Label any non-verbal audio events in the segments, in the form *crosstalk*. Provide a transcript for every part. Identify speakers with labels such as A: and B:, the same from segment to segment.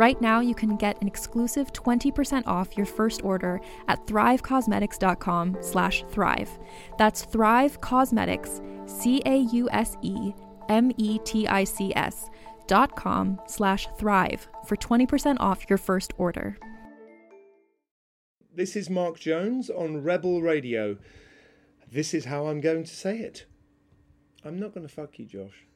A: Right now, you can get an exclusive 20% off your first order at thrivecausemetics.com slash thrive. That's Thrive Causemetics, C-A-U-S-E-M-E-T-I-C-S dot com slash thrive for 20% off your first order.
B: This is Mark Jones on Rebel Radio. This is how I'm going to say it. I'm not going to fuck you, Josh.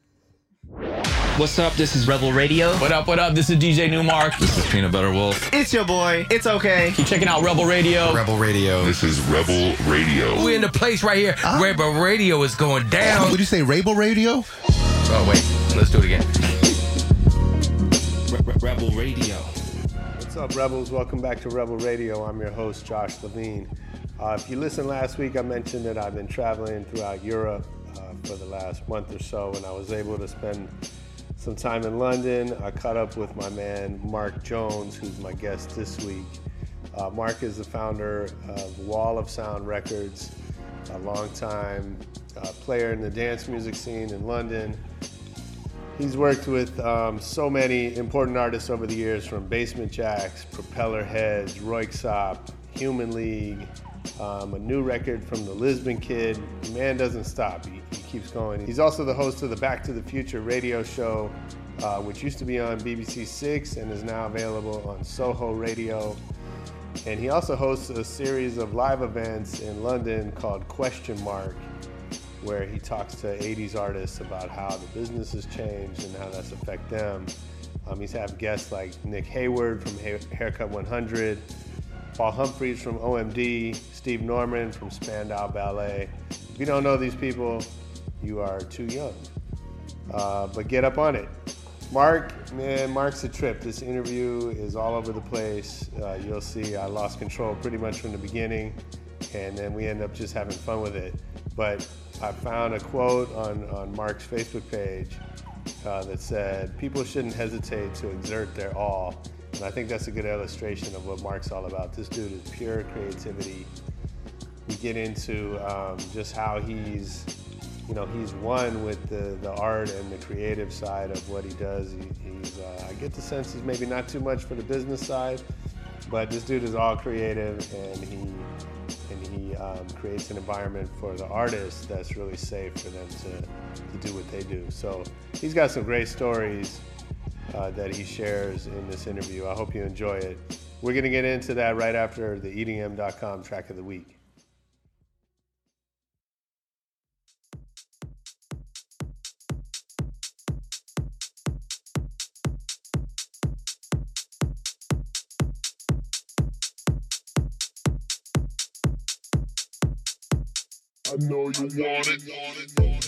C: What's up? This is Rebel Radio.
D: What up, what up? This is DJ Nu-Mark.
E: This is Peanut Butter Wolf.
F: It's your boy. It's okay.
D: Keep checking out Rebel Radio.
E: Rebel Radio.
G: This is Rebel Radio.
H: We're in the place right here.
F: Ah.
H: Rebel Radio is going down.
E: Would you say Rebel Radio?
H: Oh, wait. Let's do it again.
C: Re- Re- Rebel Radio.
B: What's up, Rebels? Welcome back to Rebel Radio. I'm your host, Josh Levine. Uh, if you listened last week, I mentioned that I've been traveling throughout Europe uh, for the last month or so, and I was able to spend some time in London. I caught up with my man, Mark Jones, who's my guest this week. Uh, Mark is the founder of Wall of Sound Records, a longtime uh, player in the dance music scene in London. He's worked with um, so many important artists over the years, from Basement Jaxx, Propeller Heads, Royksopp, Human League, um, a new record from the Lisbon Kid. The man doesn't stop. He, he keeps going. He's also the host of the Back to the Phuture radio show, uh, which used to be on BBC Six and is now available on Soho Radio. And he also hosts a series of live events in London called Question Mark, where he talks to 80s artists about how the business has changed and how that's affect them. Um, he's had guests like Nick Heyward from Ha- Haircut 100, Paul Humphreys from OMD, Steve Norman from Spandau Ballet. If you don't know these people, you are too young. Uh, but get up on it. Mark, man, Mark's a trip. This interview is all over the place. Uh, you'll see I lost control pretty much from the beginning, and then we end up just having fun with it. But I found a quote on, on Mark's Facebook page uh, that said, People shouldn't hesitate to exert their all. And I think that's a good illustration of what Mark's all about. This dude is pure creativity. We get into um, just how he's you know, he's one with the, the art and the creative side of what he does. He, he's, uh, I get the sense he's maybe not too much for the business side, but this dude is all creative and he and he um, creates an environment for the artists that's really safe for them to, to do what they do. So he's got some great stories uh, that he shares in this interview. I hope you enjoy it. We're going to get into that right after the EDM.com track of the week.
G: I know you want it.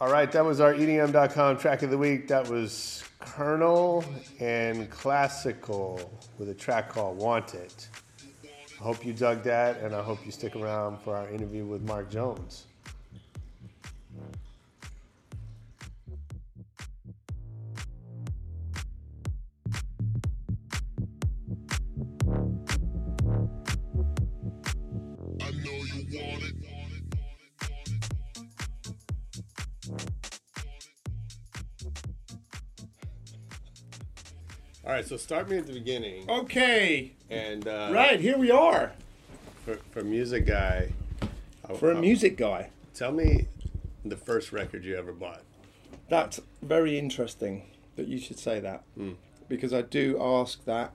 B: All right, that was our EDM.com track of the week. That was Colonel and Classical with a track called Want It. I hope you dug that, and I hope you stick around for our interview with Mark Jones. Right, so start me at the beginning.
F: Okay,
B: And uh,
F: right here we are
B: for, for music guy,
F: for a
B: I-
F: music guy.
B: Tell me the first record you ever bought.
F: That's very interesting that you should say that because I do ask that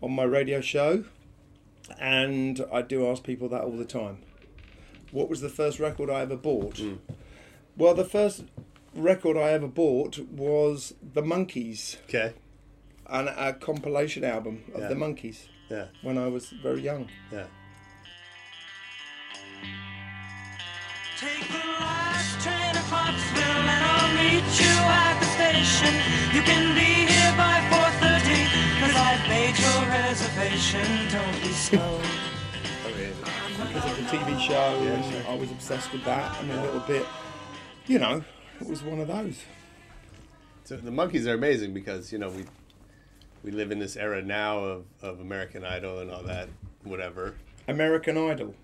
F: on my radio show, and I do ask people that all the time. What was the first record I ever bought? Well, the first record I ever bought was the Monkees,
B: Okay.
F: And a compilation album of
B: Yeah.
F: the Monkees
B: Yeah.
F: when I was very young.
B: Yeah.
I: Take the last train to Pottsville and I'll meet you at the station. You can be here by 4.30 cause I've made your reservation. Don't be slow.
F: Oh, because of the TV show, and I was obsessed with that, and a little bit, you know, it was one of those.
B: So the Monkees are amazing because you know we we live in this era now of, of American Idol and all that, whatever.
F: American Idol.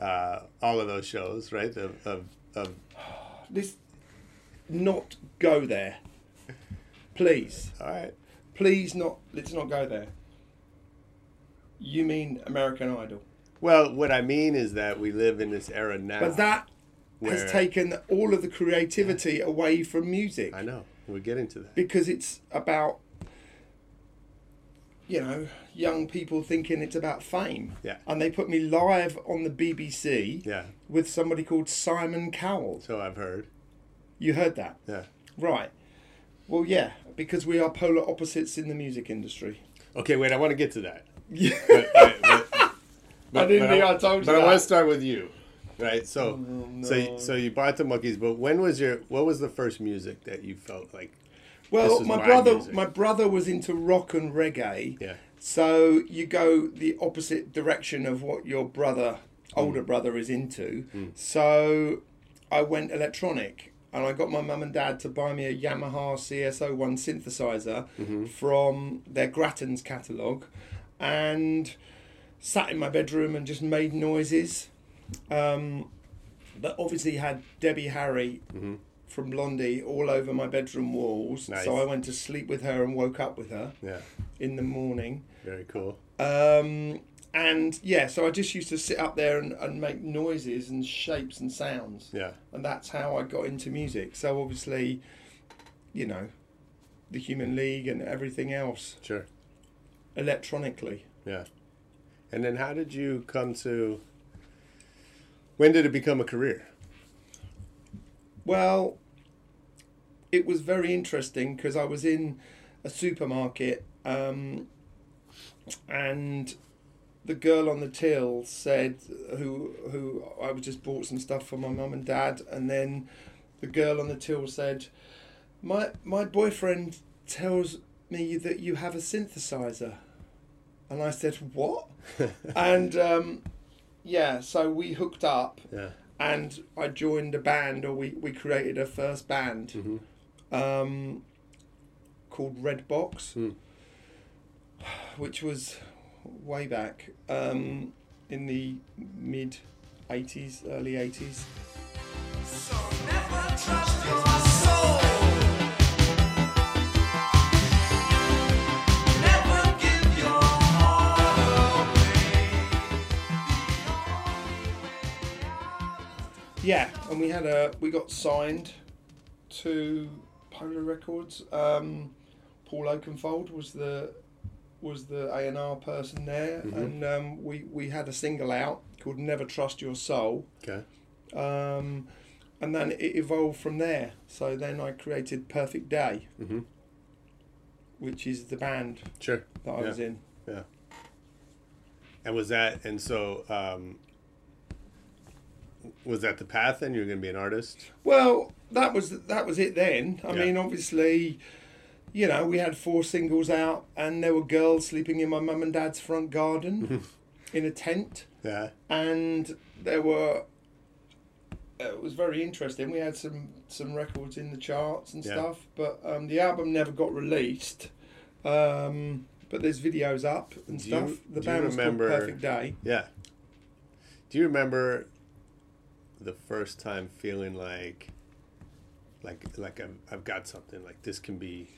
B: Uh, all of those shows, right? Of, of, of
F: This, not go there, please,
B: all right.
F: please not. Let's not go there. You mean American Idol?
B: Well, what I mean is that we live in this era now.
F: But that has taken all of the creativity away from music
B: I know we're getting to that.
F: because it's about, you know, young people thinking it's about fame.
B: Yeah.
F: And they put me live on the BBC.
B: Yeah.
F: with somebody called Simon Cowell.
B: So I've heard.
F: You heard that?
B: Yeah.
F: Right. Well, yeah, because we are polar opposites in the music industry.
B: Okay, wait. I want to get to that. *laughs*
F: Yeah.
B: But, uh, but, but, but,
F: didn't
B: but
F: think I told you
B: But I want to start with you, right? So, oh, so,
F: no.
B: you- so you bought the Monkees, but when was your? What was the first music that you felt like?
F: Well, my brother,
B: music.
F: my brother was into rock and reggae.
B: Yeah.
F: So you go the opposite direction of what your brother, older
B: Mm.
F: brother, is into. So I went electronic, and I got my mum and dad to buy me a Yamaha CS01 synthesizer
B: Mm-hmm.
F: from their Grattan's catalogue, and sat in my bedroom and just made noises. Um, that obviously had Debbie Harry from Blondie all over my bedroom walls.
B: Nice.
F: So I went to sleep with her and woke up with her
B: Yeah.
F: in the morning.
B: Very cool.
F: Um, and yeah, so I just used to sit up there and, and make noises and shapes and sounds.
B: Yeah.
F: And that's how I got into music. So obviously, you know, the Human League and everything else
B: Sure.
F: electronically.
B: Yeah. And then how did you come to? When did it become a career?
F: Well, it was very interesting because I was in a supermarket um, and the girl on the till said who who I was just bought some stuff for my mum and dad and then the girl on the till said my my boyfriend tells me that you have a synthesizer. And I said what? *laughs* And um, yeah so we hooked up
B: Yeah.
F: and I joined a band, or we, we created a first band um, called Red Box, which was way back um, in the mid 80s, early 80s. Yeah, and we had a we got signed to Polar Records. Um, Paul Oakenfold was the was the A and R person there, and um, we we had a single out called "Never Trust Your Soul."
B: Okay.
F: Um, and then it evolved from there. So then I created Perfect Day,
B: Mhm.
F: which is the band
B: Sure.
F: that I
B: Yeah.
F: was in.
B: Yeah. And was that and so um, was that the path? Then you were going to be an artist.
F: Well, that was that was it then. I
B: Yeah.
F: mean, obviously, you know, we had four singles out, and there were girls sleeping in my mum and dad's front garden *laughs* in a tent,
B: Yeah.
F: and there were. It was very interesting. We had some some records in the charts and
B: Yeah.
F: stuff, but um, the album never got released. Um, but there's videos up and
B: Do you-
F: stuff. the band was
B: remember-
F: called Perfect Day.
B: Yeah. Do you remember the first time feeling like, like, like I've, I've got something like this can be?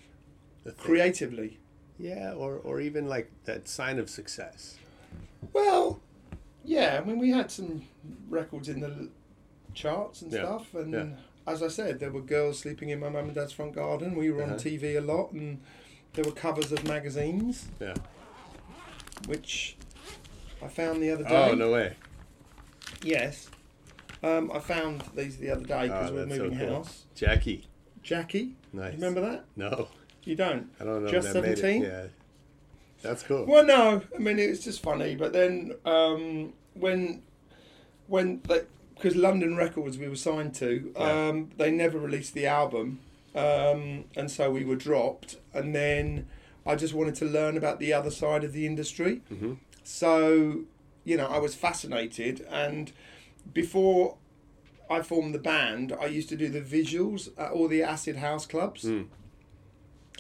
F: Creatively,
B: Yeah, or or even like that sign of success.
F: Well, yeah, I mean, we had some records in the charts and
B: Yeah,
F: stuff, and
B: yeah.
F: as I said, there were girls sleeping in my mum and dad's front garden. We were on
B: Uh-huh.
F: TV a lot, and there were covers of magazines,
B: Yeah.
F: which I found the other day.
B: Oh no way.
F: Yes. Um, I found these the other day because
B: Oh,
F: we're
B: that's so
F: moving
B: cool.
F: house.
B: Jackie.
F: Jackie,
B: Nice.
F: remember that?
B: No,
F: You don't?
B: I don't know.
F: Just
B: that made it.
F: 17?
B: Yeah. That's cool.
F: Well, no, I mean it's just funny. But then um, when when because London Records we were signed to,
B: Yeah.
F: um, they never released the album, um, and so we were dropped. And then I just wanted to learn about the other side of the industry.
B: Mhm.
F: So you know, I was fascinated, and before. I formed the band. I used to do the visuals at all the acid house clubs
B: Mm.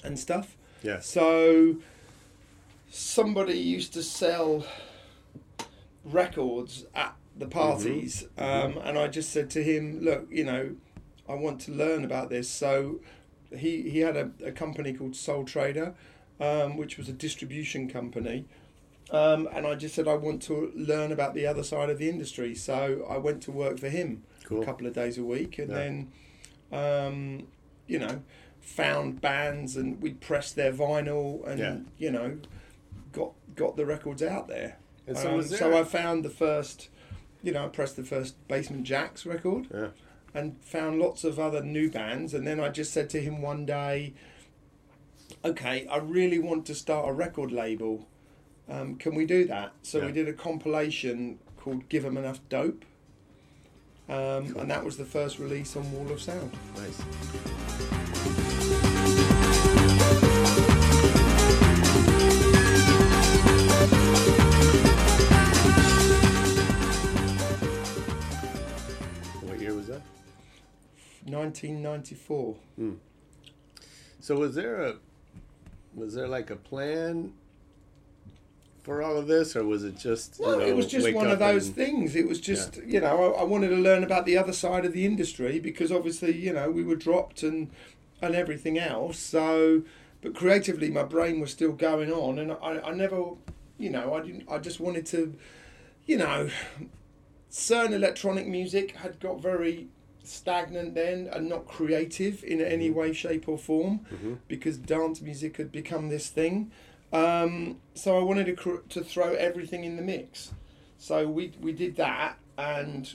F: and stuff.
B: Yeah.
F: So somebody used to sell records at the parties, um, and I just said to him, "Look, you know, I want to learn about this." So he he had a, a company called Soul Trader, um, which was a distribution company. Um, and I just said I want to learn about the other side of the industry, so I went to work for him
B: Cool.
F: a couple of days a week, and
B: Yeah.
F: then, um, you know, found bands and we pressed their vinyl and
B: Yeah.
F: you know, got got the records out there.
B: And so
F: Um,
B: there-
F: so I found the first, you know, I pressed the first Basement Jaxx record
B: Yeah.
F: and found lots of other new bands. And then I just said to him one day, okay, I really want to start a record label. Um, can we do that? So
B: Yeah.
F: we did a compilation called Give 'em Enough Dope. Um, And that was the first release on Wall of Sound.
B: Nice. What year was that?
F: 1994.
B: So was there a was there like a plan for all of this, or was it just? you
F: Well, it was just one of those
B: and-
F: things. It was just, you know, I, I wanted to learn about the other side of the industry because obviously, you know, we were dropped and and everything else. So, but creatively, my brain was still going on, and I, I never, you know, I didn't. I just wanted to, you know, certain electronic music had got very stagnant then and not creative in any mm-hmm. way, shape, or form mm-hmm. because dance music had become this thing. Um, so I wanted to cr- to throw everything in the mix. So we we did that, and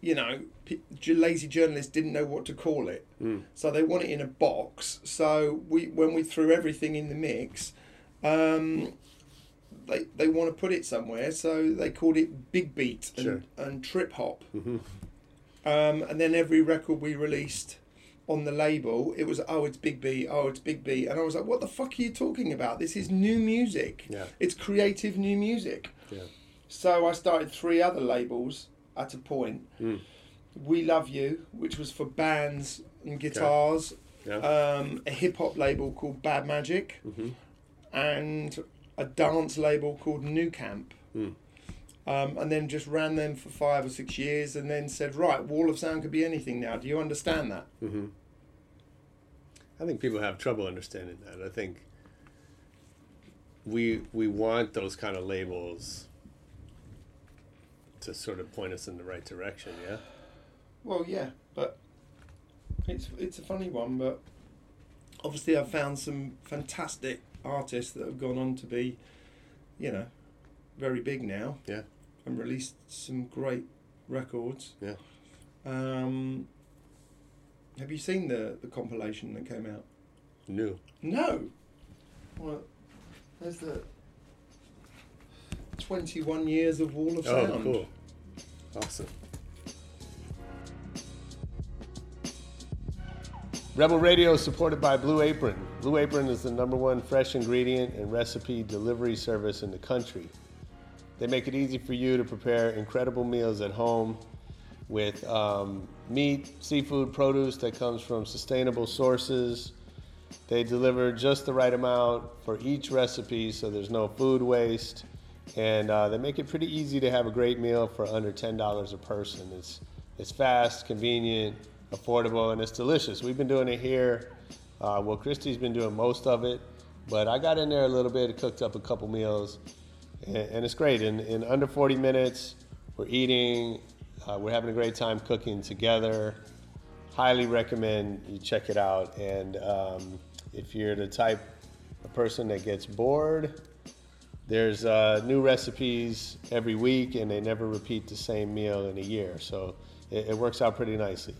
F: you know, p- lazy journalists didn't know what to call it, so they want it in a box. So we when we threw everything in the mix, um, they they want to put it somewhere, so they called it big beat and,
B: Sure.
F: and trip hop. Um, and then every record we released on the label, it was oh it's big B, oh it's big B, and I was like, what the fuck are you talking about? This is new music.
B: Yeah.
F: It's creative new music.
B: Yeah.
F: So I started three other labels at a point.
B: Mm.
F: We Love You, which was for bands and guitars.
B: Yeah.
F: Um, a hip hop label called Bad Magic,
B: Mm-hmm.
F: and a dance label called Nucamp.
B: Mm.
F: Um, and then just ran them for five or six years, and then said, "Right, Wall of Sound could be anything now. Do you understand that?"
B: Mm-hmm. I think people have trouble understanding that. I think we we want those kind of labels to sort of point us in the right direction. Yeah.
F: Well, yeah, but it's it's a funny one. But obviously, I've found some fantastic artists that have gone on to be, you know, very big now.
B: Yeah.
F: And released some great records.
B: Yeah.
F: Um, have you seen the the compilation that came out?
B: No.
F: No. Well, there's the 21 years of Wall of Sound.
B: Oh, cool. Awesome. Rebel Radio is supported by Blue Apron. Blue Apron is the number one fresh ingredient and recipe delivery service in the country. They make it easy for you to prepare incredible meals at home with um, meat, seafood, produce that comes from sustainable sources. They deliver just the right amount for each recipe so there's no food waste. And uh, they make it pretty easy to have a great meal for under $10 a person. It's, it's fast, convenient, affordable, and it's delicious. We've been doing it here. Uh, well, Christy's been doing most of it, but I got in there a little bit, cooked up a couple meals, and, and it's great. In, in under 40 minutes, we're eating, uh, we're having a great time cooking together. Highly recommend you check it out. And um, if you're the type of person that gets bored, there's uh, new recipes every week, and they never repeat the same meal in a year. So it, it works out pretty nicely.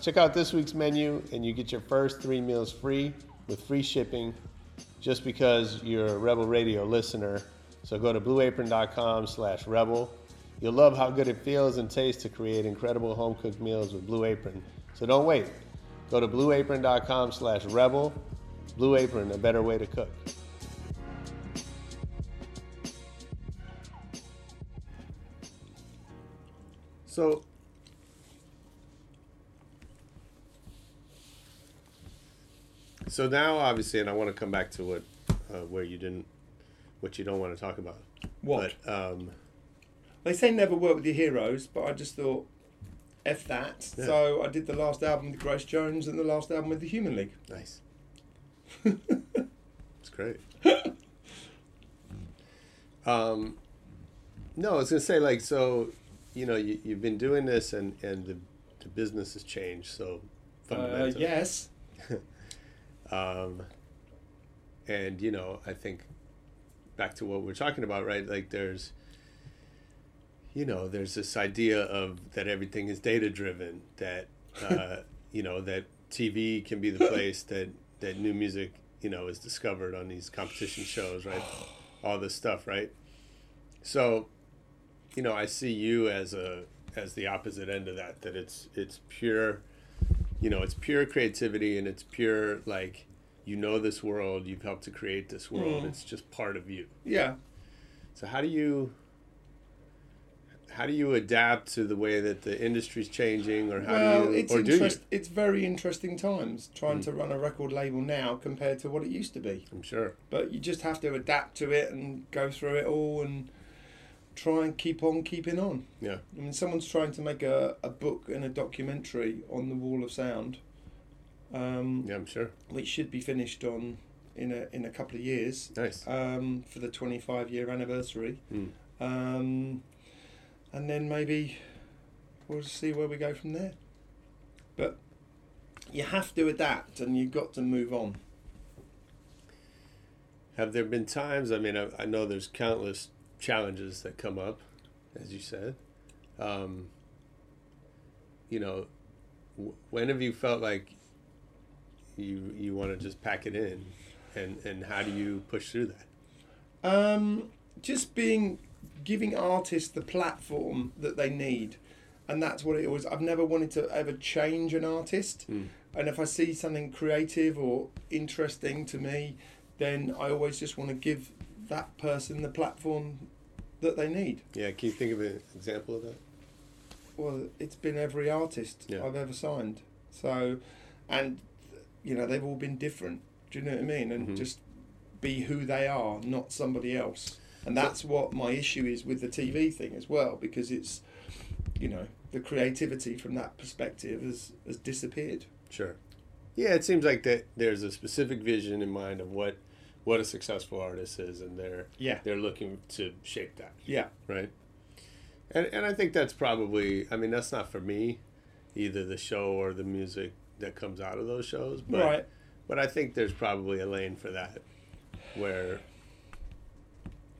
B: Check out this week's menu, and you get your first three meals free with free shipping just because you're a Rebel Radio listener. So go to blueapron.com slash rebel. You'll love how good it feels and tastes to create incredible home cooked meals with Blue Apron. So don't wait. Go to blueapron.com slash rebel. Blue Apron, a better way to cook. So So now, obviously, and I want to come back to what, uh, where you didn't, what you don't want to talk about.
F: What?
B: But, um,
F: They say never work with your heroes, but I just thought, F that.
B: Yeah.
F: So I did the last album with Grace Jones and the last album with the Human League.
B: nice. *laughs* it's great. *laughs* um, no, I was gonna say like so, you know, you, you've been doing this, and and the, the business has changed so
F: Uh, yes. *laughs*
B: um, and you know i think back to what we're talking about right? Like there's you know there's this idea of that everything is data driven that *laughs* uh, you know that tv can be the place that that new music you know is discovered on these competition shows right? All this stuff right? So you know i see you as a as the opposite end of that that it's it's pure you know it's pure creativity and it's pure like you know this world you've helped to create this world
F: Mm.
B: it's just part of you
F: Yeah.
B: so how do you how do you adapt to the way that the industry's changing or how
F: well,
B: do you
F: it's
B: or do you
F: It's very interesting times trying
B: Mm.
F: to run a record label now compared to what it used to be.
B: i'm sure
F: But you just have to adapt to it and go through it all and try and keep on keeping on.
B: yeah
F: I mean, someone's trying to make a, a book and a documentary on the Wall of Sound, um,
B: yeah i'm sure
F: which should be finished on in a in a couple of years
B: nice
F: um, for the 25 year anniversary.
B: Mm.
F: Um, and then maybe we'll see where we go from there. But you have to adapt and you've got to move on.
B: have there been times i mean i, I know there's countless challenges that come up as you said um, you know w- when have you felt like you you want to just pack it in and and how do you push through that
F: Um, just being giving artists the platform that they need, and that's what it was. I've never wanted to ever change an artist,
B: Mm.
F: and if I see something creative or interesting to me, then I always just want to give that person the platform that they need.
B: yeah can you think of an example of that
F: Well, it's been every artist
B: Yeah.
F: I've ever signed. So, and you know they've all been different. Do you know what I mean? And
B: Mhm.
F: just be who they are, not somebody else. And that's what my issue is with the TV thing as well, because it's, you know, the creativity from that perspective has has disappeared.
B: Sure. Yeah, it seems like that there's a specific vision in mind of what what a successful artist is, and they're
F: Yeah.
B: they're looking to shape that,
F: Yeah.
B: right? And and I think that's probably I mean that's not for me, either the show or the music that comes out of those shows, but
F: right.
B: but I think there's probably a lane for that, where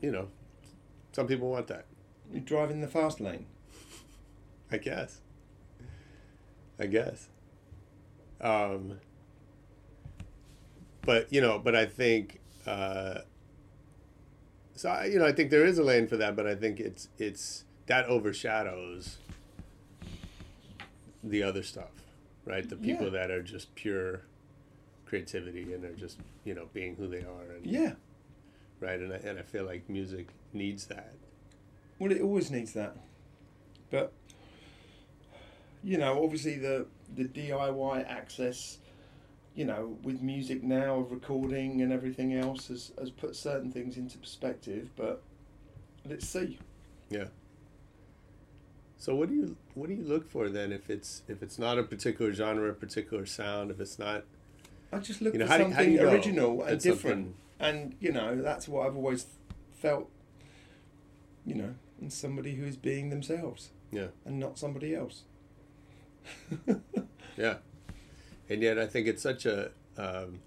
B: you know, some people want that,
F: You're driving the fast lane.
B: I guess. I guess. Um, but you know, but I think uh, so. I, you know, I think there is a lane for that, but I think it's it's that overshadows the other stuff, right? The people
F: Yeah.
B: that are just pure creativity and are just you know being who they are, and
F: Yeah.
B: right. And I, and I feel like music needs that.
F: Well, it always needs that, but you know, obviously the the DIY access, you know, with music now, of recording and everything else, has has put certain things into perspective. But let's see.
B: Yeah. So what do you what do you look for then if it's if it's not a particular genre, a particular sound, if it's not
F: I just look
B: You know,
F: for
B: how do- do
F: something
B: you
F: original and different, and you know, that's what I've always felt. You know, in somebody who is being themselves
B: yeah
F: and not somebody else. *laughs*
B: yeah, and yet I think it's such a um,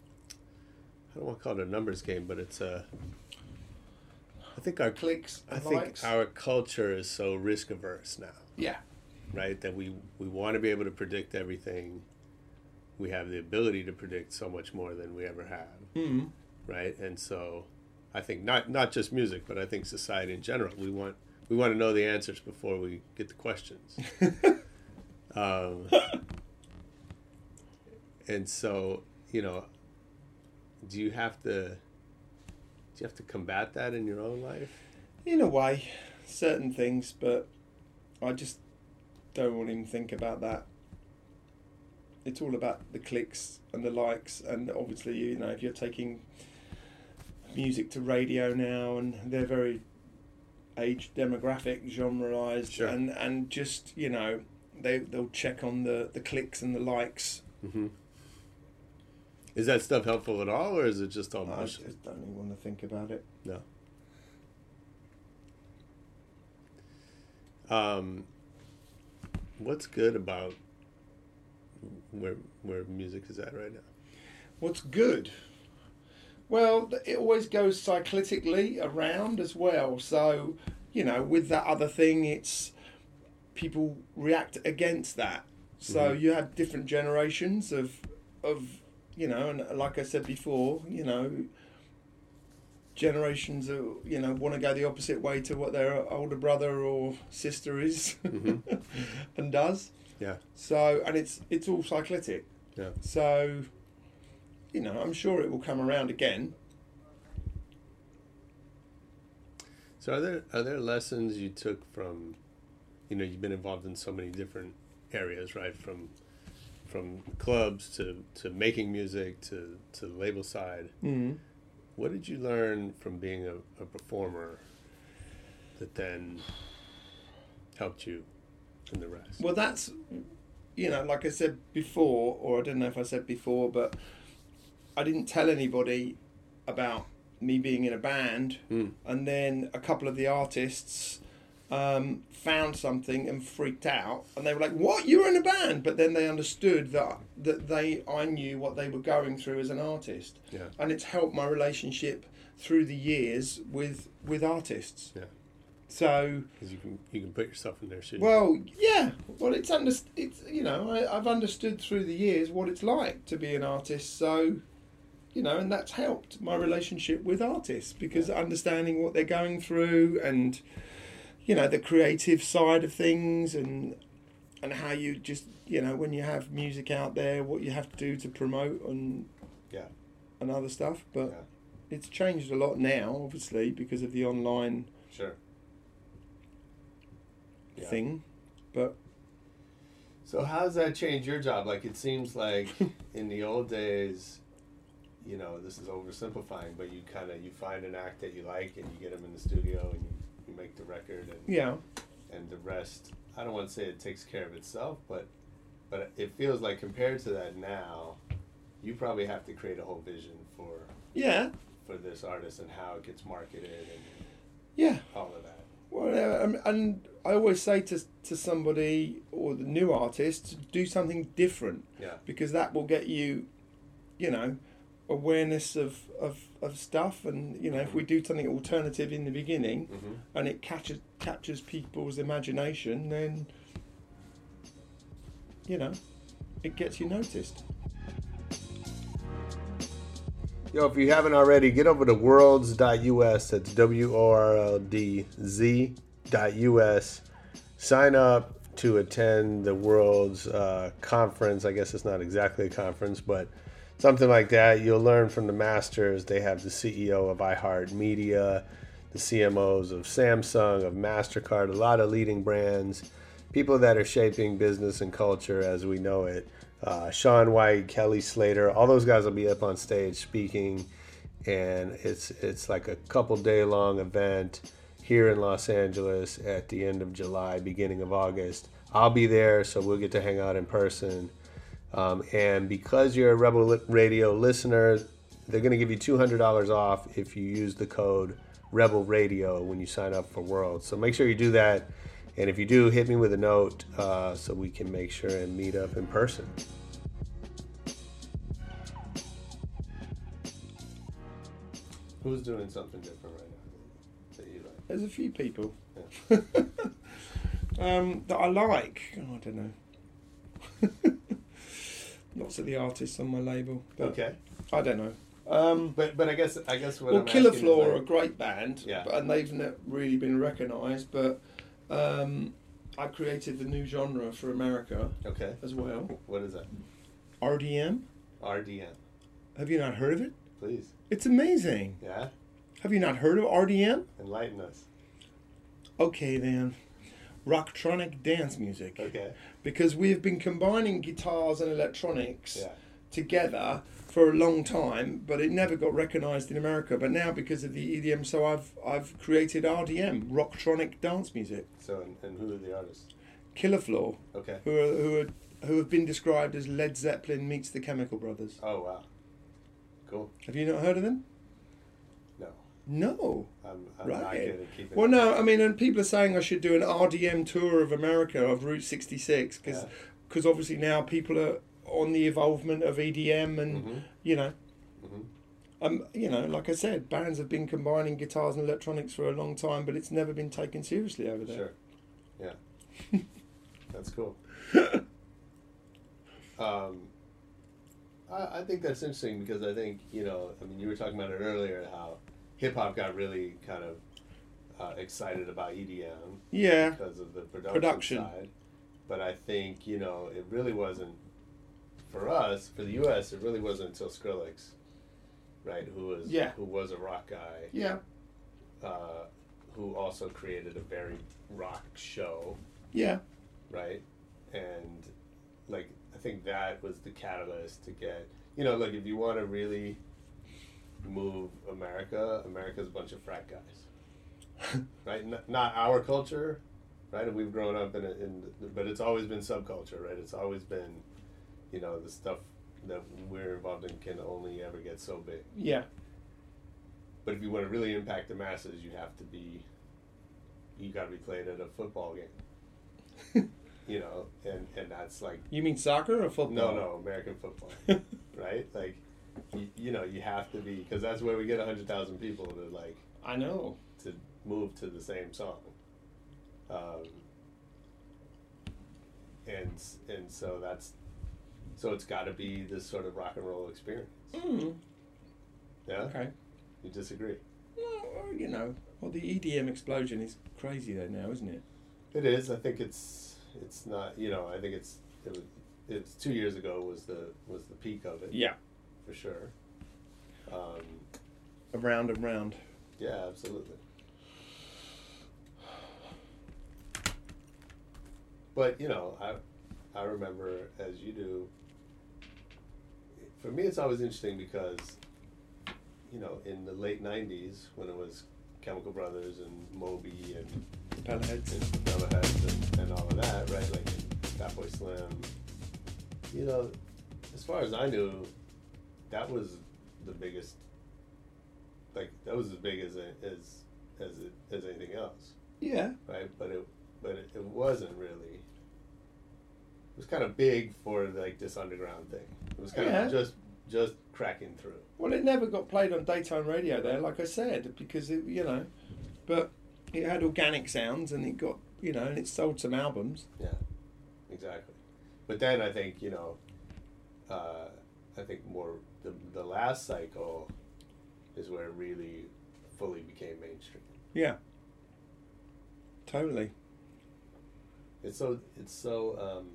B: I don't want to call it a numbers game, but it's a I think our
F: Clicks
B: I think
F: likes.
B: our culture is so risk averse now,
F: Yeah.
B: right? That we we want to be able to predict everything. We have the ability to predict so much more than we ever have.
F: Mm-hmm.
B: right? And so, I think not not just music, but I think society in general. We want we want to know the answers before we get the questions. *laughs* um, and so, you know, do you have to you have to combat that in your own life?
F: In a way, certain things, but I just don't want him to think about that. It's all about the clicks and the likes, and obviously, you know, if you're taking music to radio now, and they're very age demographic, genreized,
B: Sure.
F: and and just you know, they they'll check on the the clicks and the likes.
B: Mm-hmm. Is that stuff helpful at all, or is it just all
F: I
B: bullshit?
F: just don't even want to think about it.
B: No. Um, what's good about where where music is at right now?
F: What's good? Well, it always goes cyclically around as well. So, you know, with that other thing, it's people react against that. So
B: Mhm.
F: you have different generations of, of, you know, and like I said before, you know, generations are, you know, want to go the opposite way to what their older brother or sister is
B: Mhm. *laughs*
F: and does.
B: Yeah.
F: So, and it's it's all cyclic.
B: Yeah.
F: So, you know, I'm sure it will come around again.
B: So are there are there lessons you took from, you know, you've been involved in so many different areas, right? From from clubs to, to making music to to the label side.
F: Mm.
B: What did you learn from being a, a performer that then helped you in the rest?
F: Well, that's, you know, like I said before, or I don't know if I said before, but I didn't tell anybody about me being in a band.
B: Mm.
F: And then a couple of the artists um, found something and freaked out, and they were like, "What? You were in a band?" But then they understood that that they I knew what they were going through as an artist,
B: Yeah.
F: and it's helped my relationship through the years with with artists.
B: Yeah.
F: So
B: Because you can you can put yourself in their shoes.
F: well, yeah. Well, it's under, it's you know I, I've understood through the years what it's like to be an artist. So, you know, and that's helped my relationship with artists because understanding what they're going through and you know the creative side of things and and how you just you know when you have music out there what you have to do to promote and
B: Yeah.
F: and other stuff. But
B: Yeah.
F: it's changed a lot now, obviously, because of the online
B: Sure. Yeah.
F: thing. But
B: So how's that change your job? Like it seems like *laughs* in the old days, you know, this is oversimplifying, but you kind of you find an act that you like and you get them in the studio and you, you make the record and
F: yeah.
B: and the rest. I don't want to say it takes care of itself, but but it feels like compared to that now, you probably have to create a whole vision for
F: Yeah,
B: for this artist and how it gets marketed and
F: yeah.
B: all of that.
F: Well, uh, and I always say to to somebody or the new artist, do something different
B: Yeah.
F: because that will get you, you know, awareness of, of, of stuff. And you know, if we do something alternative in the beginning,
B: Mm-hmm.
F: and it catches captures people's imagination, then you know, it gets you noticed.
B: Yo, if you haven't already, get over to worldz.us. That's W O R L D Z dot US. Sign up to attend the Worldz uh, conference. I guess it's not exactly a conference, but something like that. You'll learn from the masters. They have the CEO of iHeartMedia, the CMOs of Samsung, of MasterCard, a lot of leading brands, people that are shaping business and culture as we know it. Uh, Shaun White, Kelly Slater, all those guys will be up on stage speaking, and it's it's like a couple day long event here in Los Angeles at the end of July, beginning of August. I'll be there, so we'll get to hang out in person. Um, and because you're a Rebel Radio listener, they're going to give you $200 off if you use the code Rebel Radio when you sign up for World. So make sure you do that. And if you do, hit me with a note uh, so we can make sure and meet up in person. Who's doing something different right now that you like?
F: There's a few people *laughs* um, that I like. Oh, I don't know. *laughs* Lots of the artists on my label.
B: Okay.
F: I don't know. Um,
B: But but I guess I guess what
F: well,
B: I'm
F: Killaflaw
B: like-
F: are a great band,
B: Yeah.
F: but, and they've not really been recognised. But um, I created the new genre for America
B: Okay.
F: as well.
B: What is that?
F: RDM.
B: RDM.
F: Have you not heard of it?
B: Please.
F: It's amazing.
B: Yeah.
F: Have you not heard of RDM?
B: Enlighten us.
F: Okay then. Rocktronic dance music.
B: Okay.
F: Because we have been combining guitars and electronics
B: Yeah.
F: together for a long time, but it never got recognised in America. But now, because of the EDM, so I've I've created RDM, Rocktronic dance music.
B: So and, and who are the artists?
F: Killaflaw,
B: Okay.
F: who are who are who have been described as Led Zeppelin meets the Chemical Brothers.
B: Oh wow. Cool.
F: Have you not heard of them?
B: No. I'm, I'm not
F: Right.
B: good at keeping.
F: Well, no, I mean, and people are saying I should do an RDM tour of America of Route 66 because
B: Yeah.
F: obviously now people are on the evolvement of EDM and
B: Mhm.
F: you know,
B: Mhm.
F: um, you know, like I said, bands have been combining guitars and electronics for a long time, but it's never been taken seriously over there.
B: Sure. Yeah. *laughs* that's cool. um, I, I think that's interesting because I think you know, I mean, you were talking about it earlier how hip hop got really kind of uh, excited about EDM.
F: Yeah.
B: Because of the production,
F: Production.
B: side. But I think you know it really wasn't for us for the U.S. It really wasn't until Skrillex, right? Who was
F: Yeah.
B: who was a rock guy.
F: Yeah.
B: Uh, who also created a very rock show
F: Yeah.
B: right? And like I think that was the catalyst to get you know, look if you want to really move America, America's a bunch of frat guys, *laughs* right? N- not our culture, right? And we've grown up in, a, in but it's always been subculture, right? It's always been, you know, the stuff that we're involved in can only ever get so big.
F: Yeah.
B: But if you want to really impact the masses, you have to be, you got to be played at a football game. *laughs* you know, and and that's like
F: You mean soccer or football?
B: no, no, American football, *laughs* right? Like, you, you know, you have to be because that's where we get hundred thousand people to like
F: I know.
B: to move to the same song. Um, and and so that's so it's got to be this sort of rock and roll experience.
F: Mm.
B: Yeah.
F: Okay.
B: You disagree?
F: Well, you know, well, the EDM explosion is crazy though now, isn't it?
B: It is. I think it's it's not. You know, I think it's it was it's two years ago was the was the peak of it.
F: Yeah.
B: For sure. Um,
F: Around and round.
B: yeah, absolutely. But you know, I I remember as you do. For me, it's always interesting because, you know, in the late '90s when it was Chemical Brothers and Moby and
F: Pelleheads.
B: and and, and all of that, right? Like Fatboy Slim. You know, as far as I knew, that was the biggest. Like that was as big as it, as as it, as anything else,
F: Yeah.
B: right? But it but it, it wasn't really. It was kind of big for like this underground thing. It was kind
F: Yeah.
B: of just just cracking through.
F: Well, it never got played on daytime radio there, like I said, because it, you know, but it had organic sounds and it got, you know, and it sold some albums.
B: Yeah, exactly. But then I think you know, uh, I think more the the last cycle is where it really fully became mainstream.
F: Yeah. Totally.
B: It's so it's so. Um,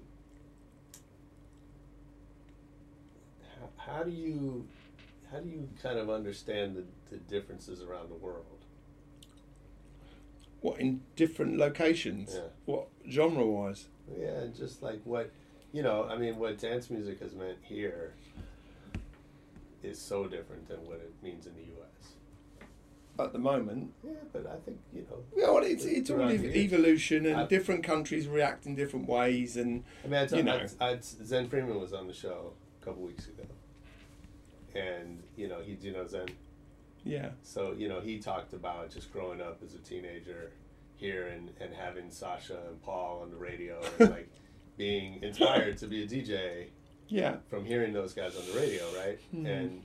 B: how, how do you how do you kind of understand the, the differences around the world?
F: What in different locations?
B: Yeah.
F: What genre wise?
B: Yeah, just like what you know, I mean, what dance music has meant here is so different than what it means in the U.S.
F: At the moment,
B: Yeah, but I think you know.
F: yeah, well, it's it's all ev- evolution, and
B: I-
F: different countries react in different ways, and
B: I mean, I
F: you know.
B: I, I, Zen Freeman was on the show a couple weeks ago, and you know, he, you know, Zen.
F: yeah,
B: So you know, he talked about just growing up as a teenager here and, and having Sasha and Paul on the radio and like being inspired to be a DJ
F: yeah,
B: from hearing those guys on the radio, right?
F: Mhm.
B: And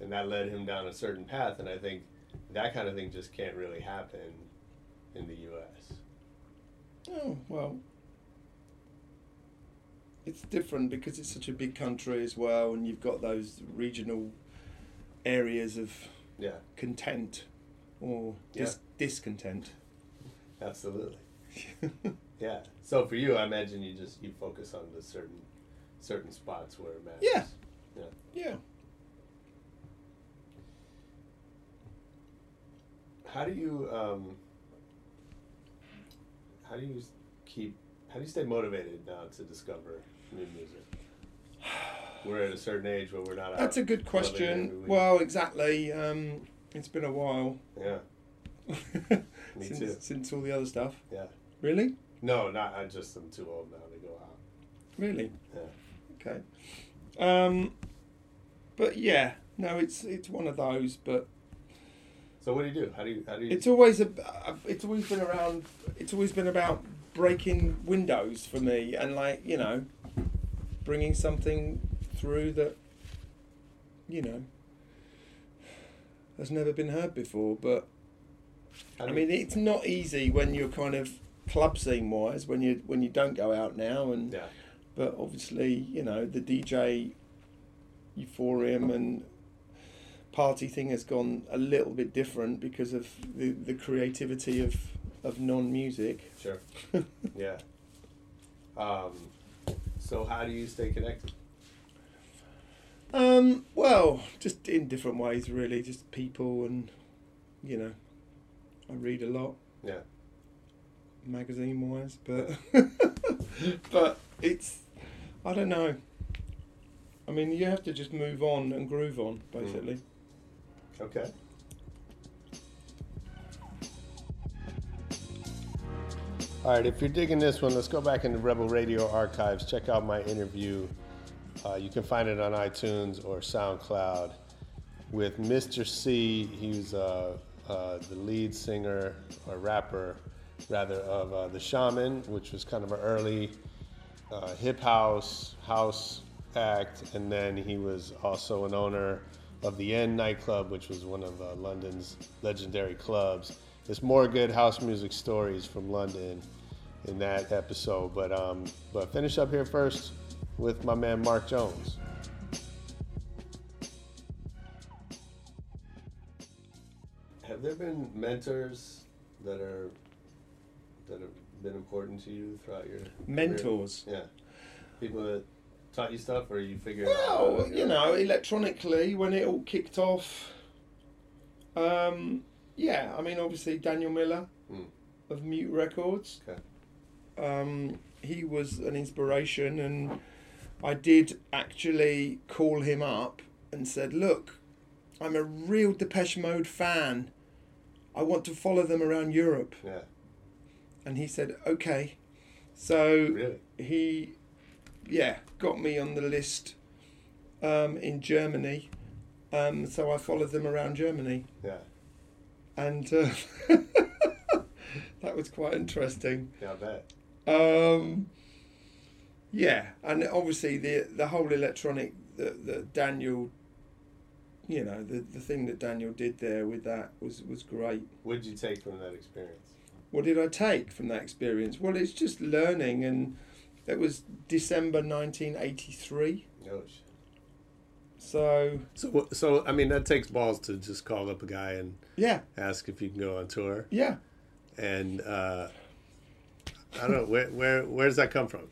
B: and that led him down a certain path, and I think that kind of thing just can't really happen in the U.S.
F: Oh, well, it's different because it's such a big country as well, and you've got those regional areas of
B: Yeah,
F: content or dis- discontent.
B: absolutely. *laughs* Yeah. So for you, I imagine you just you focus on the certain certain spots where it matters.
F: Yeah.
B: Yeah.
F: Yeah.
B: How do you um, how do you keep how do you stay motivated now to discover new music? We're at a certain age where we're not.
F: That's a good question. Well, exactly. Um, it's been a while
B: yeah, *laughs* Me
F: since,
B: too.
F: since all the other stuff.
B: yeah.
F: Really?
B: No, not. I just am too old now to go out.
F: Really?
B: Yeah.
F: Okay. Um, but yeah, no, it's it's one of those. But
B: So what do you do? How do you how do you?
F: it's always a, it's always been around. It's always been about breaking windows for me, and like you know, bringing something through that, you know, has never been heard before. But I mean,
B: you-
F: it's not easy when you're kind of club scene wise when you when you don't go out now and
B: yeah,
F: but obviously you know the DJ euphorium and party thing has gone a little bit different because of the, the creativity of of non music.
B: sure. *laughs* yeah. Um, so how do you stay connected?
F: Um, well, just in different ways, really. Just people and you know, I read a lot.
B: Yeah.
F: magazine wise, but *laughs* *laughs* but it's I don't know. I mean, you have to just move on and groove on, basically.
B: Okay. All right, if you're digging this one, let's go back into Rebel Radio archives. Check out my interview. Uh, you can find it on iTunes or SoundCloud with Mr. C. He's uh, uh, the lead singer or rapper, rather, of uh, The Shamen, which was kind of an early uh, hip house house act, and then he was also an owner of the End nightclub, which was one of uh, London's legendary clubs. There's more good house music stories from London in that episode, but um, but finish up here first with my man Mark Jones. Have there been mentors that are that have been important to you throughout your career?
F: Mentors.
B: Yeah, people that taught you stuff, or you figured out.
F: Well, you know, electronically when it all kicked off. Um, yeah, I mean, obviously Daniel Miller
B: Mm.
F: of Mute Records.
B: Okay.
F: Um, he was an inspiration, and I did actually call him up and said, "Look, I'm a real Depeche Mode fan. I want to follow them around Europe."
B: Yeah,
F: And he said, "Okay." So
B: really.
F: he, yeah, got me on the list um, in Germany. Um, so I followed them around Germany,
B: Yeah,
F: and uh, *laughs* that was quite interesting.
B: yeah, I bet.
F: Um, yeah, and obviously the the whole electronic that that Daniel, you know, the the thing that Daniel did there with that was was great.
B: What did you take from that experience?
F: What did I take from that experience? Well, it's just learning, and it was December nineteen eighty three.
B: Oh.
F: So
B: So, so I mean, that takes balls to just call up a guy and
F: yeah,
B: ask if you can go on tour.
F: yeah.
B: And uh, I don't know where where where does that come from?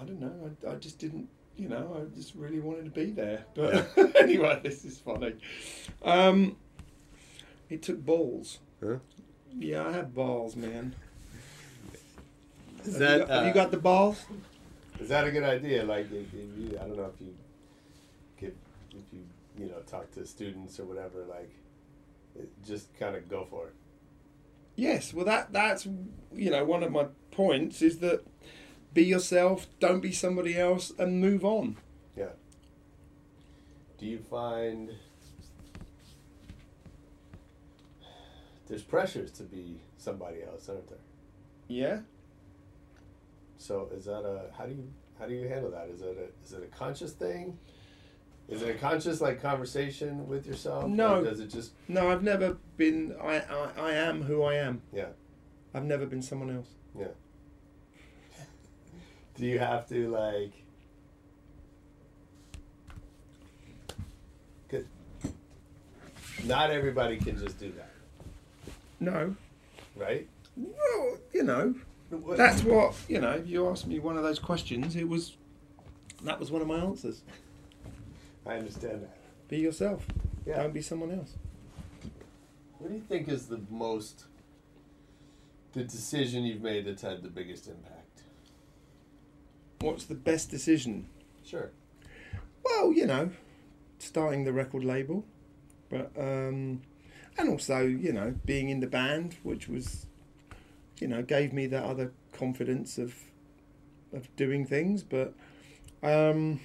F: I don't know. I, I just didn't, you know, I just really wanted to be there. *laughs* But anyway, this is funny. Um, it took balls.
B: Huh?
F: Yeah, I have balls, man.
B: Is
F: have,
B: that
F: you got, have you
B: uh,
F: got the balls?
B: is that a good idea? Like, if, if you, I don't know if you get if you you know talk to students or whatever, like, it, just kind of go for it.
F: Yes. Well, that that's you know one of my points is that be yourself, don't be somebody else, and move on.
B: Yeah. Do you find there's pressures to be somebody else, aren't there?
F: Yeah.
B: So is that a how do you how do you handle that? Is it a is it a conscious thing? Is it a conscious like conversation with yourself?
F: No.
B: Or does it just
F: No, I've never been. I, I I am who I am.
B: yeah
F: I've never been someone else.
B: yeah? *laughs* do you have to like? Not everybody can just do that,
F: No.
B: right?
F: Well, you know, that's what you know. You asked me one of those questions. It was that was one of my answers.
B: I understand that.
F: Be yourself.
B: Yeah.
F: Don't be someone else.
B: What do you think is the most the decision you've made that's had the biggest impact?
F: What's the best decision?
B: Sure.
F: Well, you know, starting the record label, but um, and also you know being in the band, which was, you know, gave me that other confidence of of doing things. But um,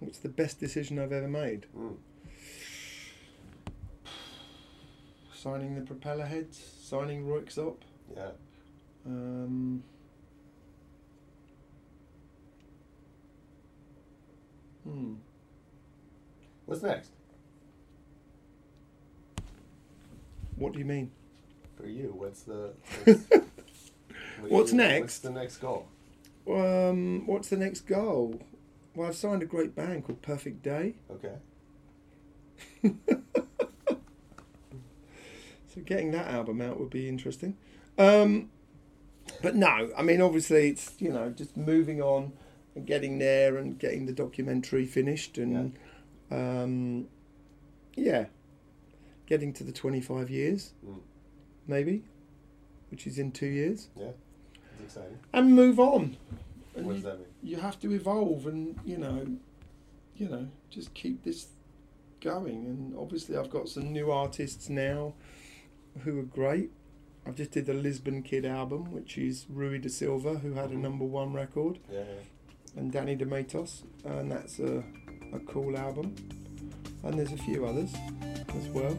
F: what's the best decision I've ever made?
B: Mm.
F: Signing the Propellerheads, signing Royksopp.
B: Yeah.
F: Um, hmm.
B: What's next
F: What do you mean?
B: for you? What's the *laughs* what's, what
F: What's
B: you-
F: next?
B: What's the next goal?
F: Um, what's the next goal? Well, I've signed a great band called Perfect Day.
B: Okay. *laughs*
F: So getting that album out would be interesting. Um, but no, I mean, obviously, it's you know just moving on and getting there and getting the documentary finished and um, yeah, getting to the twenty-five years,
B: Mm.
F: maybe, which is in two years,
B: Yeah. It's exciting.
F: and move on. And
B: What
F: you,
B: does that mean?
F: you have to evolve and you know, you know, just keep this going. And obviously, I've got some new artists now who are great. I've just did the Lisbon Kid album, which is Rui da Silva, who had a number one record,
B: Yeah. yeah.
F: and Danny DeMatos, and that's a, a cool album. And there's a few others as well.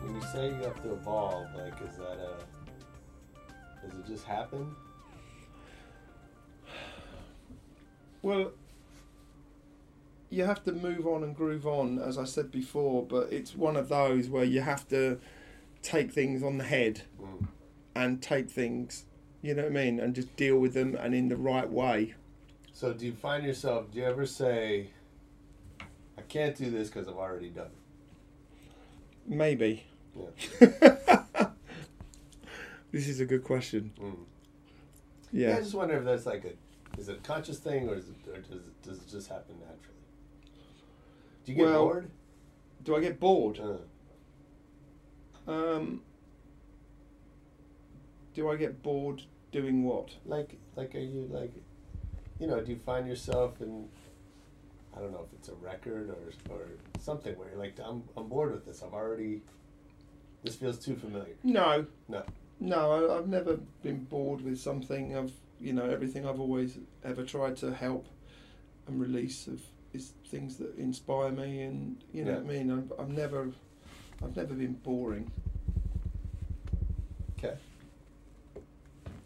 B: When you say you have to evolve, like, is that a does it just happen?
F: Well, you have to move on and groove on, as I said before, but it's one of those where you have to take things on the head
B: Mm.
F: and take things, you know what I mean, and just deal with them and in the right way.
B: So do you find yourself? Do you ever say, "I can't do this because I've already done it"?
F: Maybe.
B: Yeah. *laughs*
F: This is a good question.
B: Mm. Yeah.
F: Yeah.
B: I just wonder if that's like a is it a conscious thing or, is it, or does it does it just happen naturally? Do you get
F: Well-
B: bored?
F: Do I get bored?
B: Uh,
F: Um, do I get bored doing what?
B: like like are you like you know do you find yourself in I don't know if it's a record or or something where you're like I'm I'm bored with this I've already this feels too familiar
F: No.
B: no
F: No, I, I've never been bored with something. I've, you know, everything I've always ever tried to help and release of is things that inspire me, and you know
B: Yeah.
F: what I mean. I've, I've never, I've never been boring.
B: okay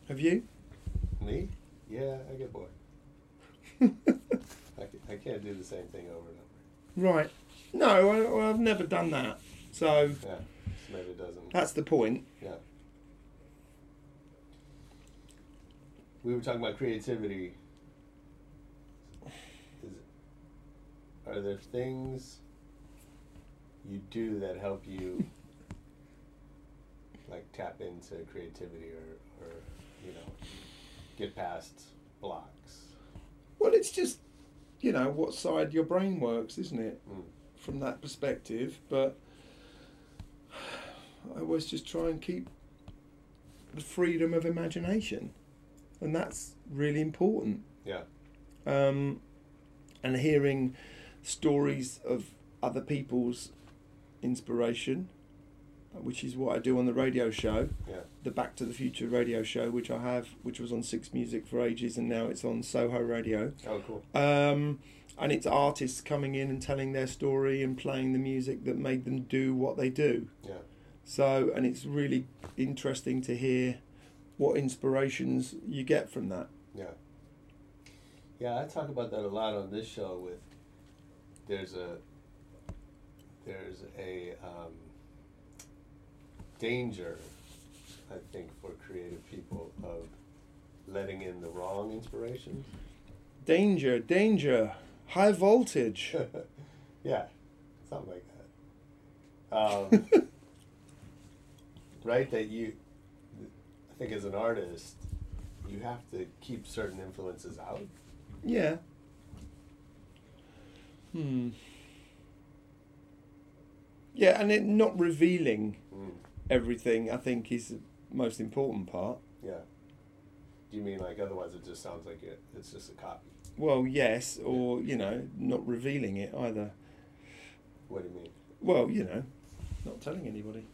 F: Have you?
B: me Yeah, I get bored. *laughs* I, ca- I can't do the same thing over and over.
F: Right. No, I, well, I've never done that. So
B: Yeah, so maybe it doesn't.
F: that's the point.
B: Yeah. We were talking about creativity. Is, are there things you do that help you, *laughs* like tap into creativity or, or you know, get past blocks?
F: Well, it's just, you know, what side your brain works, isn't it?
B: Mm.
F: From that perspective. But I always just try and keep the freedom of imagination. And that's really important.
B: Yeah.
F: Um, and hearing stories of other people's inspiration, which is what I do on the radio show,
B: Yeah.
F: the Back to the Phuture radio show, which I have, which was on Six Music for ages, and now it's on Soho Radio.
B: Oh, cool.
F: Um, and it's artists coming in and telling their story and playing the music that made them do what they do.
B: Yeah.
F: So, and it's really interesting to hear what inspirations you get from that.
B: Yeah. Yeah, I talk about that a lot on this show with there's a there's a um, danger I think for creative people of letting in the wrong inspiration.
F: Danger, danger, high voltage. *laughs*
B: yeah, something like that. Um, *laughs* right? That you, I think as an artist, you have to keep certain influences out.
F: Yeah. Hmm. Yeah, and it not revealing
B: Mm.
F: everything, I think, is the most important part.
B: Yeah. Do you mean like otherwise it just sounds like it, it's just a copy?
F: Well, yes, or, you know, not revealing it either.
B: What do you mean?
F: Well, you know, not telling anybody.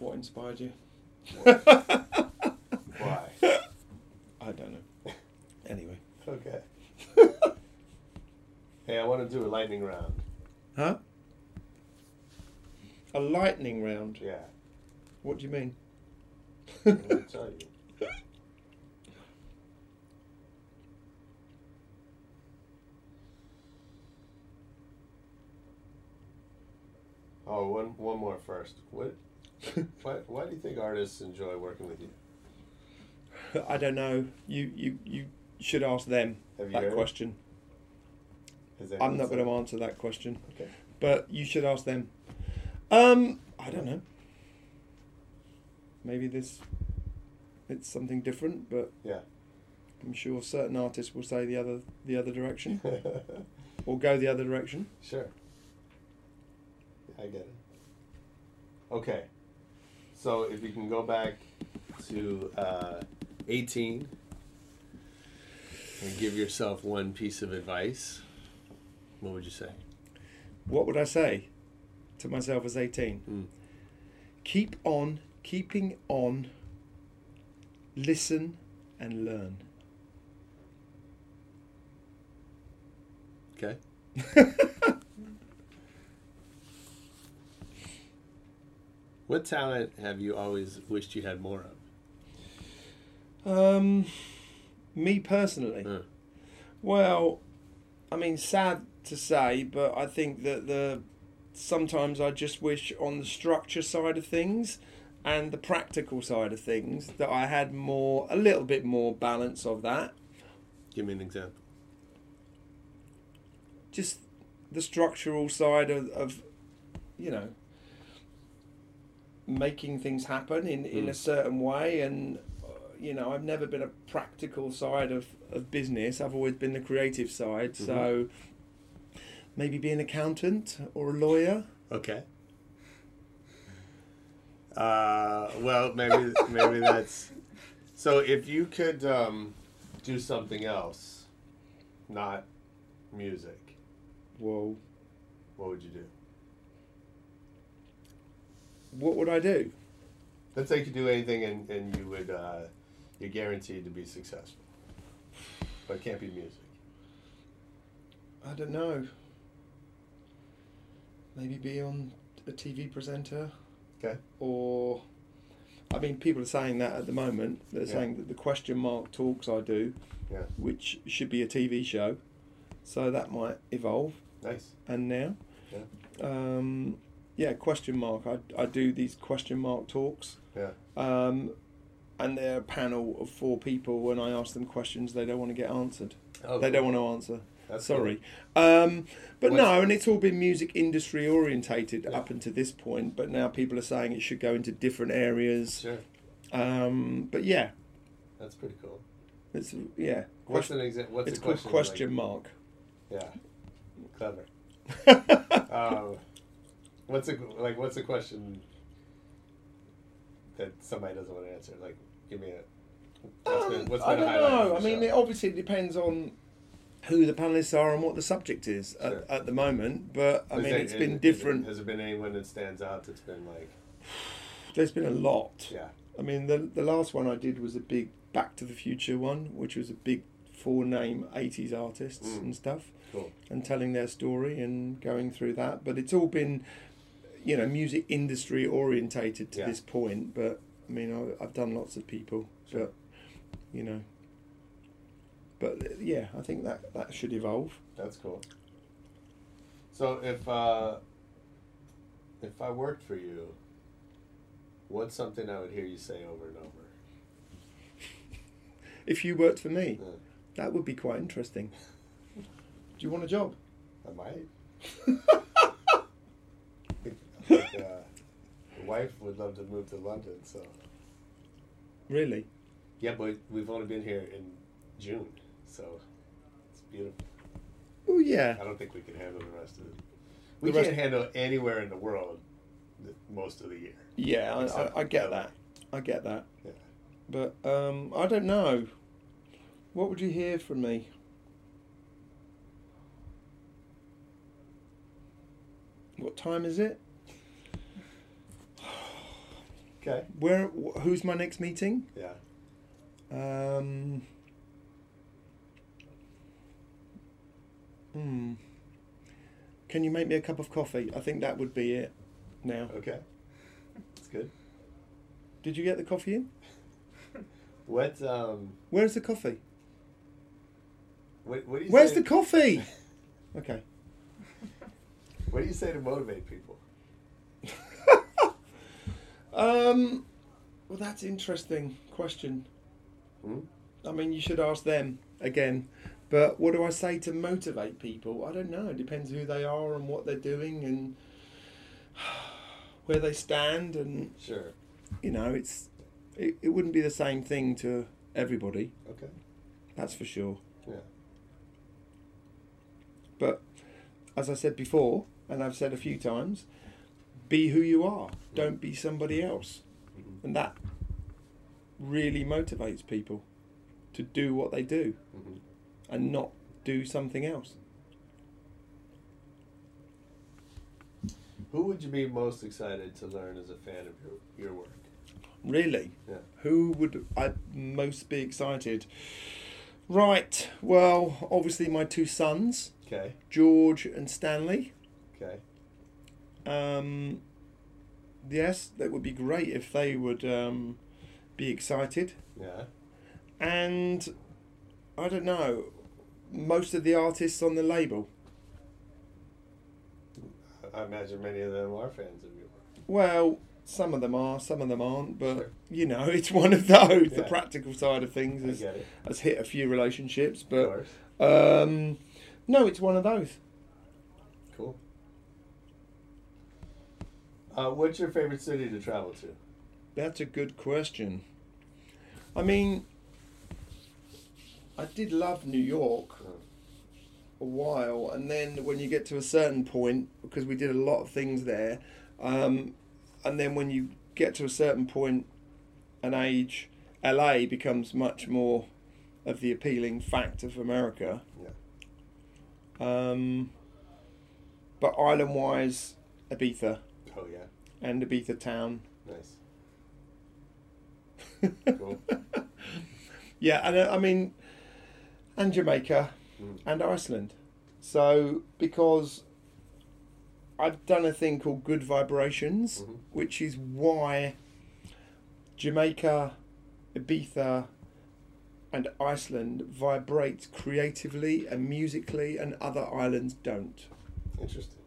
F: What inspired you? *laughs*
B: Why?
F: I don't know. *laughs* Anyway.
B: Okay. Hey, I want to do a lightning round.
F: Huh? A lightning round?
B: Yeah.
F: What do you mean?
B: I'm gonna *laughs* tell you. Oh, one one more first. What? *laughs* why, why do you think artists enjoy working with you?
F: I don't know. You you you should ask them
B: Have
F: that question. I'm not going to answer that question.
B: Okay.
F: But you should ask them. Um, I don't know. Maybe this it's something different, but
B: Yeah.
F: I'm sure certain artists will say the other the other direction *laughs* or go the other direction.
B: Sure. I get it. Okay. So if you can go back to uh, 18 and give yourself one piece of advice, what would you say?
F: What would I say to myself as 18?
B: Mm.
F: Keep on keeping on. Listen and learn.
B: Okay. *laughs* what talent have you always wished you had more of?
F: Um, me personally.
B: Mm.
F: Well, I mean, sad to say, but I think that the sometimes I just wish on the structure side of things and the practical side of things that I had more, a little bit more balance of that.
B: Give me an example.
F: Just the structural side of, of you know, making things happen in, in a hmm. certain way. And you know i've never been a practical side of, of business. I've always been the creative side. Mm-hmm. So maybe be an accountant or a lawyer
B: Okay. Uh, well, maybe maybe that's. So if you could um, do something else, not music,
F: whoa
B: what would you do?
F: what would i do
B: Let's say you could do anything and, and you would uh, you're guaranteed to be successful, but it can't be music.
F: i don't know maybe be on a tv presenter
B: Okay.
F: or I mean, people are saying that at the moment. They're
B: Yeah.
F: saying that the question mark talks I do,
B: Yeah.
F: which should be a TV show, so that might evolve.
B: Nice.
F: And now,
B: Yeah.
F: um, yeah, question mark. I, I do these question mark talks.
B: Yeah.
F: Um, and they're a panel of four people. When I ask them questions, they don't want to get answered.
B: Oh,
F: they
B: cool.
F: don't want to answer.
B: That's
F: Sorry. Um, but
B: What's-
F: no, and it's all been music industry orientated
B: Yeah.
F: up until this point. But now people are saying it should go into different areas.
B: Sure.
F: Um, but yeah,
B: That's pretty cool.
F: it's yeah.
B: What's
F: Question-
B: an example? What's
F: it's
B: a question?
F: question mark.
B: Yeah. Clever. *laughs* um, what's a like? What's a question that somebody doesn't want to answer? Like, give me a. What's been, what's
F: Um, I
B: been a
F: don't know. I mean,
B: show?
F: it obviously depends on who the panelists are and what the subject is
B: Sure.
F: at, at the moment. But I
B: Is
F: mean,
B: there-
F: it's been
B: is-
F: different.
B: Has there been anyone that stands out that's been like, *sighs*
F: There's been a lot.
B: yeah,
F: I mean, the the last one I did was a big Back to the Phuture one, which was a big four name '80s artists
B: Mm.
F: and stuff,
B: cool,
F: and telling their story and going through that. But it's all been, you know, music industry orientated to
B: Yeah.
F: this point. But I mean, I, I've done lots of people,
B: Sure.
F: but you know. But yeah, I think that that should evolve.
B: that's cool. So if uh, if I worked for you, what's something I would hear you say over and over?
F: If you worked for me,
B: Yeah.
F: that would be quite interesting. *laughs* Do you want a job?
B: I might. *laughs* like, uh, the wife would love to move to London, so
F: Really?
B: yeah, but we've only been here in June, so it's beautiful.
F: Oh yeah.
B: I don't think we can handle the rest of it. We can't handle anywhere in the world the, most of the year.
F: Yeah, I, I, I get that. I get that.
B: Yeah.
F: But um, I don't know. What would you hear from me? What time is it?
B: Okay.
F: Where? wh- Who's my next meeting?
B: Yeah.
F: Um. Hmm. Can you make me a cup of coffee? I think that would be it. Now,
B: Okay. That's good.
F: did you get the coffee in? *laughs*
B: What um
F: Where's the coffee?
B: what, what do you
F: Where's the coffee? *laughs* Okay.
B: What do you say to motivate people? *laughs*
F: Um, well, that's interesting question.
B: Hmm?
F: I mean, you should ask them again. But what do I say to motivate people? I don't know. It depends who they are and what they're doing and *sighs* where they stand. And
B: Sure.
F: you know, it's it, it wouldn't be the same thing to everybody.
B: Okay.
F: That's for sure.
B: Yeah.
F: But as I said before, and I've said a few times, be who you are. Don't be somebody else.
B: Mhm.
F: And that really motivates people to do what they do
B: Mhm.
F: And not do something else.
B: Who would you be most excited to learn as a fan of your, your work?
F: Really?
B: Yeah.
F: Who would I most be excited? Right. Well, obviously my two sons,
B: Okay.
F: George and Stanley.
B: Okay.
F: Um, yes, that would be great if they would um, be excited.
B: Yeah.
F: And I don't know, most of the artists on the label.
B: I imagine many of them are fans of your work.
F: Well, some of them are, some of them aren't, but
B: Sure.
F: you know, *laughs* it's one of those. The practical side of things has, has hit a few relationships, but um, no, it's one of those.
B: Cool. Uh, what's your favorite city to travel to?
F: That's a good question. I mean, I did love New York a while, and then when you get to a certain point, because we did a lot of things there, um, and then when you get to a certain point, an age, LA becomes much more of the appealing fact of America.
B: Yeah.
F: Um, but island wise, Ibiza
B: Oh yeah.
F: and Ibiza town.
B: Nice. *laughs* Cool.
F: Yeah, and uh, I mean, and Jamaica
B: Mm.
F: and Iceland. So because I've done a thing called Good Vibrations,
B: Mhm.
F: which is why Jamaica, Ibiza, and Iceland vibrate creatively and musically, and other islands don't.
B: Interesting.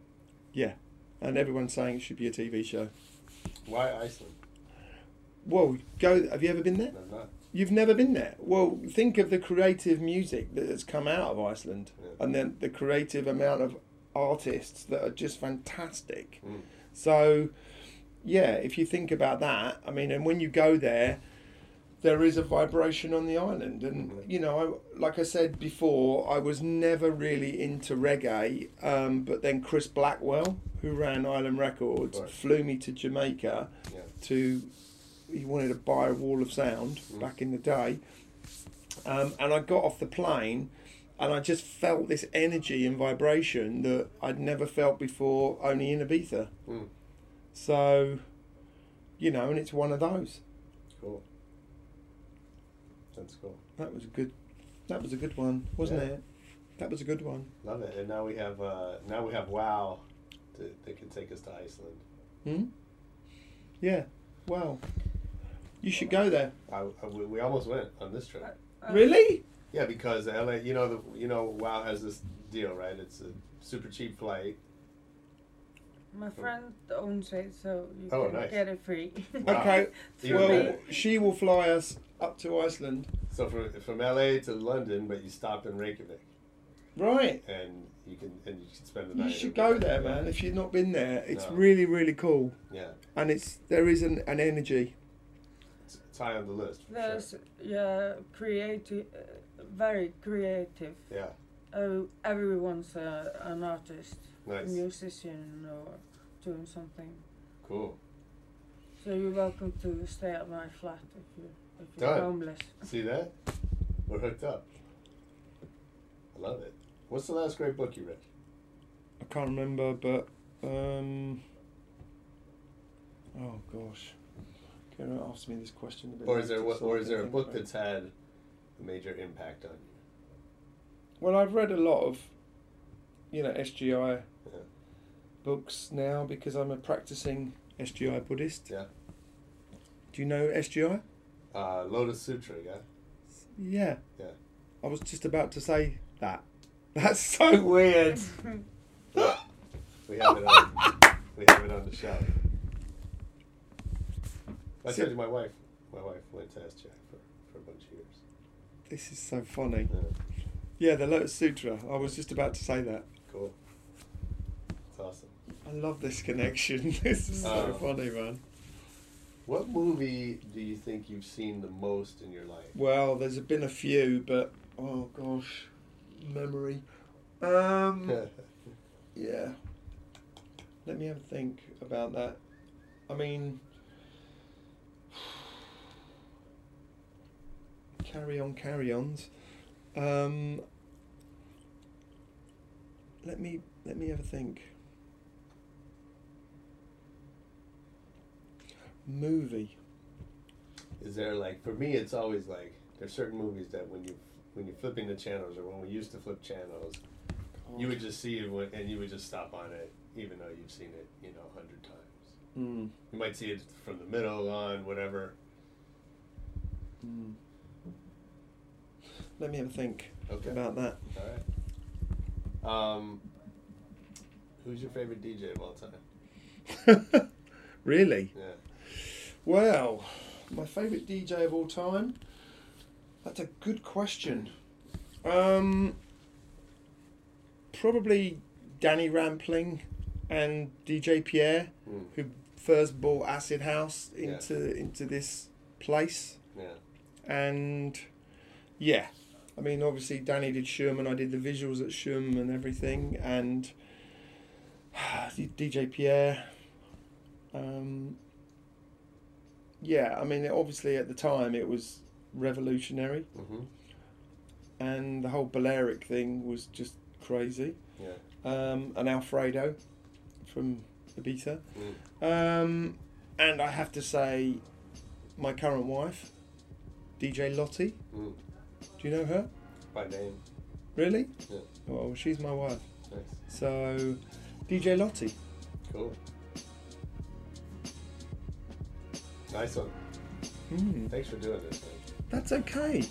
F: Yeah, and everyone's saying it should be a TV show.
B: Why Iceland?
F: Well, go. Have you ever been there?
B: No, not.
F: You've never been there. Well, think of the creative music that has come out of Iceland,
B: Yeah.
F: and then the creative amount of artists that are just fantastic.
B: Mm.
F: So, yeah, if you think about that, I mean, and when you go there, there is a vibration on the island, and
B: Mhm.
F: you know, I, like I said before, I was never really into reggae, um, but then Chris Blackwell, who ran Island Records,
B: Right.
F: flew me to Jamaica
B: Yeah.
F: to he wanted to buy a wall of sound
B: Mm.
F: back in the day um, and i got off the plane and i just felt this energy and vibration that i'd never felt before only in ibiza
B: Mm.
F: so you know and it's one of those
B: Cool. That's cool.
F: that was a good that was a good one wasn't
B: Yeah.
F: it that was a good one
B: Love it. And now we have uh, now we have Wow to, that can take us to Iceland.
F: hmm? yeah wow you should go there
B: I, I- we, we almost went on this trip.
F: Uh, uh, really
B: Yeah, because LA, you know, the you know, Wow has this deal, right? It's a super cheap flight.
J: My friend owns it, so you
B: Oh,
J: can
B: nice.
J: get it free. *laughs* *laughs*
B: Wow.
F: okay well she will fly us up to iceland
B: So from from LA to London, but you stop in Reykjavik,
F: right
B: and you can and you can spend the night.
F: You
B: should
F: go there, man. If you've not been there, it's
B: No.
F: really, really cool,
B: Yeah,
F: and it's there is an, an energy.
B: It's, it's high on the list. For
J: There's
B: sure.
J: yeah, creative, uh, very creative.
B: Yeah,
J: Uh, everyone's uh, an artist,
B: nice,
J: musician, or doing something.
B: cool.
J: So you're welcome to stay at my flat if you if you're
B: Done.
J: homeless.
B: See that? We're hooked up. I love it. What's the last great book you read?
F: I can't remember, but um, oh gosh, ask me this question a bit?
B: Or is there what, or is there a book that's had a major impact on you?
F: Well, I've read a lot of, you know, SGI
B: Yeah.
F: books now because I'm a practicing SGI Buddhist.
B: Yeah.
F: Do you know SGI?
B: Uh, Lotus Sutra, yeah.
F: Yeah.
B: Yeah.
F: I was just about to say that. *laughs* That's so weird. *laughs*
B: We have it on. we have it on the shelf. I
F: So-
B: said to my wife. My wife went to SGI for, for a bunch of years.
F: This is so funny.
B: Yeah,
F: Yeah, the Lotus Sutra. I was just about to say that.
B: cool. It's awesome.
F: I love this connection. *laughs* this is so
B: Oh.
F: funny, man.
B: What movie do you think you've seen the most in your life?
F: Well, there's been a few, but oh gosh, memory. Um, *laughs* yeah. Let me have a think about that. I mean, carry on, carry ons. Um, let me let me have a think. Movie.
B: Is there like for me? It's always like there's certain movies that when you when you're flipping the channels or when we used to flip channels, you would just see it when- and you would just stop on it, even though you've seen it, you know, a hundred times.
F: Mm,
B: You might see it from the middle on whatever.
F: mm. Let me have a think
B: Okay.
F: about that.
B: All right. Um, who's your favorite DJ of all time? *laughs*
F: really?
B: Yeah.
F: Well, my favourite DJ of all time? That's a good question. Um, probably Danny Rampling and DJ Pierre,
B: Mm.
F: who first brought Acid House
B: Yeah.
F: into into this place.
B: Yeah.
F: And yeah, I mean, obviously Danny did Shoom and I did the visuals at Shoom and everything, and *sighs* DJ Pierre. Um, yeah, I mean, obviously at the time it was revolutionary,
B: Mm-hmm.
F: and the whole Balearic thing was just crazy.
B: Yeah.
F: Um, and Alfredo from Ibiza.
B: Mm.
F: Um, and I have to say, my current wife, DJ Lottie.
B: Mm.
F: Do you know her?
B: By name.
F: Really?
B: Yeah.
F: Well, she's my wife.
B: Nice.
F: So, DJ Lottie.
B: Cool. Nice one.
F: Mm.
B: Thanks for doing this. Man.
F: That's okay.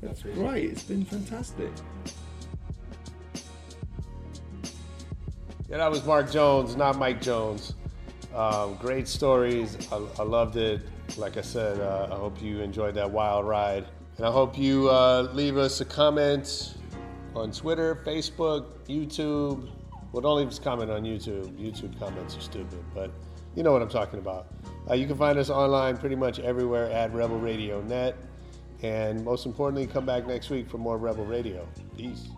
F: That's great. It's been fantastic.
B: Yeah, that was Mark Jones, not Mike Jones. Um, great stories. I, I, loved it. Like I said, uh, I hope you enjoyed that wild ride. And I hope you uh, leave us a comment on Twitter, Facebook, YouTube. Well, don't leave us a comment on YouTube. YouTube comments are stupid, but you know what I'm talking about. Uh, you can find us online pretty much everywhere at Rebel Radio Net. And most importantly, come back next week for more Rebel Radio. Peace.